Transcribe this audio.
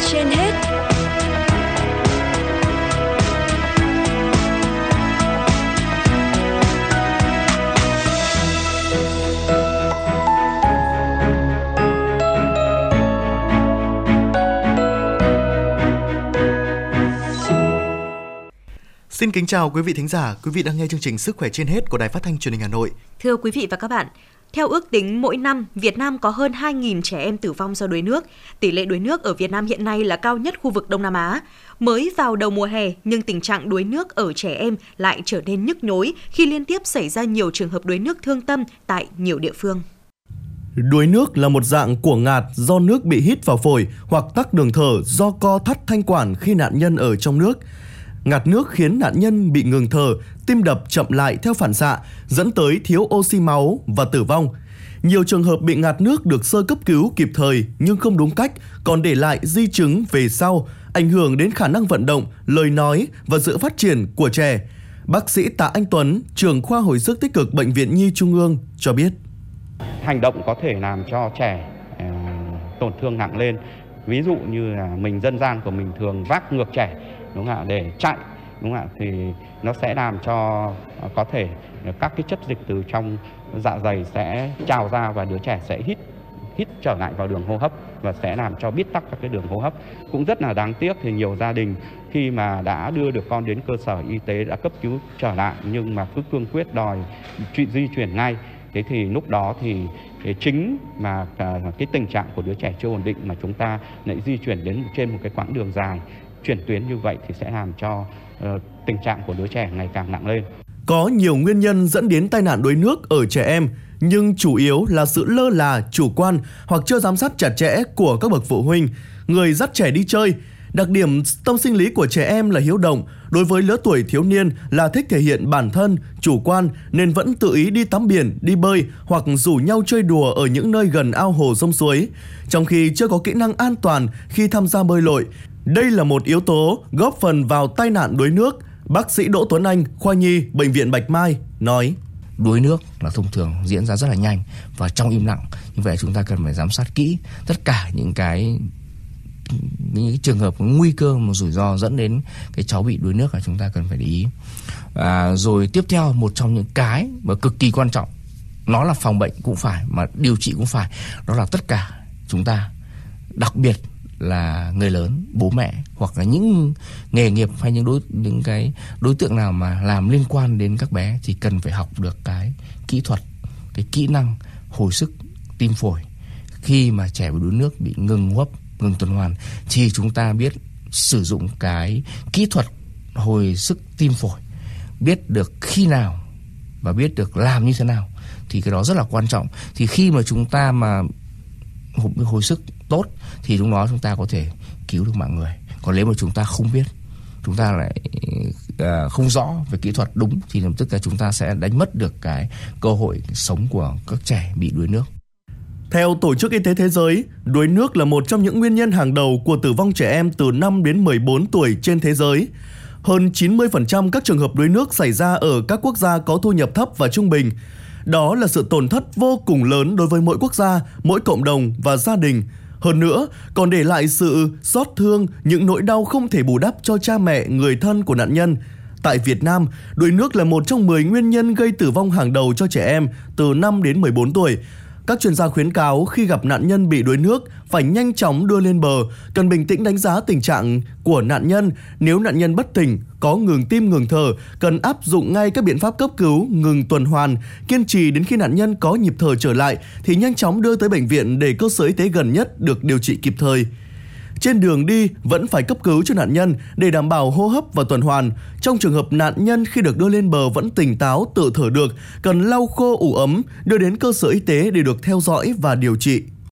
trên hết Xin kính chào quý vị thính giả, quý vị đang nghe chương trình Sức khỏe trên hết của Đài Phát thanh Truyền hình Hà Nội. Thưa quý vị và các bạn, theo ước tính mỗi năm, Việt Nam có hơn 2.000 trẻ em tử vong do đuối nước. Tỷ lệ đuối nước ở Việt Nam hiện nay là cao nhất khu vực Đông Nam Á. Mới vào đầu mùa hè, nhưng tình trạng đuối nước ở trẻ em lại trở nên nhức nhối khi liên tiếp xảy ra nhiều trường hợp đuối nước thương tâm tại nhiều địa phương. Đuối nước là một dạng của ngạt do nước bị hít vào phổi hoặc tắc đường thở do co thắt thanh quản khi nạn nhân ở trong nước. Ngạt nước khiến nạn nhân bị ngừng thở, tim đập chậm lại theo phản xạ, dẫn tới thiếu oxy máu và tử vong. Nhiều trường hợp bị ngạt nước được sơ cấp cứu kịp thời nhưng không đúng cách, còn để lại di chứng về sau, ảnh hưởng đến khả năng vận động, lời nói và sự phát triển của trẻ. Bác sĩ Tạ Anh Tuấn, trưởng khoa hồi sức tích cực Bệnh viện Nhi Trung ương cho biết. Hành động có thể làm cho trẻ ờ, tổn thương nặng lên. Ví dụ như là mình, dân gian của mình thường vác ngược trẻ, đúng không ạ, để chạy, đúng không ạ, thì nó sẽ làm cho ờ, có thể các cái chất dịch từ trong dạ dày sẽ trào ra và đứa trẻ sẽ hít hít trở lại vào đường hô hấp và sẽ làm cho bít tắc các cái đường hô hấp. Cũng rất là đáng tiếc thì nhiều gia đình khi mà đã đưa được con đến cơ sở y tế đã cấp cứu trở lại nhưng mà cứ cương quyết đòi chuyện di chuyển ngay. Thế thì lúc đó thì cái chính à, mà cái tình trạng của đứa trẻ chưa ổn định mà chúng ta lại di chuyển đến trên một cái quãng đường dài chuyển tuyến như vậy thì sẽ làm cho uh, tình trạng của đứa trẻ ngày càng nặng lên. Có nhiều nguyên nhân dẫn đến tai nạn đuối nước ở trẻ em, nhưng chủ yếu là sự lơ là, chủ quan hoặc chưa giám sát chặt chẽ của các bậc phụ huynh, người dắt trẻ đi chơi. Đặc điểm tâm sinh lý của trẻ em là hiếu động, đối với lứa tuổi thiếu niên là thích thể hiện bản thân, chủ quan nên vẫn tự ý đi tắm biển, đi bơi hoặc rủ nhau chơi đùa ở những nơi gần ao hồ sông suối, trong khi chưa có kỹ năng an toàn khi tham gia bơi lội đây là một yếu tố góp phần vào tai nạn đuối nước, bác sĩ Đỗ Tuấn Anh, khoa nhi, bệnh viện Bạch Mai nói. Đuối nước là thông thường diễn ra rất là nhanh và trong im lặng. Như vậy chúng ta cần phải giám sát kỹ tất cả những cái những cái trường hợp nguy cơ một rủi ro dẫn đến cái cháu bị đuối nước là chúng ta cần phải để ý. À, rồi tiếp theo một trong những cái mà cực kỳ quan trọng nó là phòng bệnh cũng phải mà điều trị cũng phải đó là tất cả chúng ta đặc biệt là người lớn bố mẹ hoặc là những nghề nghiệp hay những đối những cái đối tượng nào mà làm liên quan đến các bé thì cần phải học được cái kỹ thuật cái kỹ năng hồi sức tim phổi khi mà trẻ bị đuối nước bị ngừng hô hấp ngừng tuần hoàn thì chúng ta biết sử dụng cái kỹ thuật hồi sức tim phổi biết được khi nào và biết được làm như thế nào thì cái đó rất là quan trọng thì khi mà chúng ta mà hồi, hồi sức tốt thì lúc đó chúng ta có thể cứu được mạng người còn nếu mà chúng ta không biết chúng ta lại uh, không rõ về kỹ thuật đúng thì lập tức là chúng ta sẽ đánh mất được cái cơ hội sống của các trẻ bị đuối nước. Theo Tổ chức Y tế Thế giới, đuối nước là một trong những nguyên nhân hàng đầu của tử vong trẻ em từ 5 đến 14 tuổi trên thế giới. Hơn 90% các trường hợp đuối nước xảy ra ở các quốc gia có thu nhập thấp và trung bình. Đó là sự tổn thất vô cùng lớn đối với mỗi quốc gia, mỗi cộng đồng và gia đình. Hơn nữa, còn để lại sự xót thương, những nỗi đau không thể bù đắp cho cha mẹ, người thân của nạn nhân. Tại Việt Nam, đuối nước là một trong 10 nguyên nhân gây tử vong hàng đầu cho trẻ em từ 5 đến 14 tuổi. Các chuyên gia khuyến cáo khi gặp nạn nhân bị đuối nước phải nhanh chóng đưa lên bờ, cần bình tĩnh đánh giá tình trạng của nạn nhân. Nếu nạn nhân bất tỉnh, có ngừng tim ngừng thở, cần áp dụng ngay các biện pháp cấp cứu, ngừng tuần hoàn, kiên trì đến khi nạn nhân có nhịp thở trở lại thì nhanh chóng đưa tới bệnh viện để cơ sở y tế gần nhất được điều trị kịp thời. Trên đường đi vẫn phải cấp cứu cho nạn nhân để đảm bảo hô hấp và tuần hoàn. Trong trường hợp nạn nhân khi được đưa lên bờ vẫn tỉnh táo tự thở được, cần lau khô ủ ấm, đưa đến cơ sở y tế để được theo dõi và điều trị.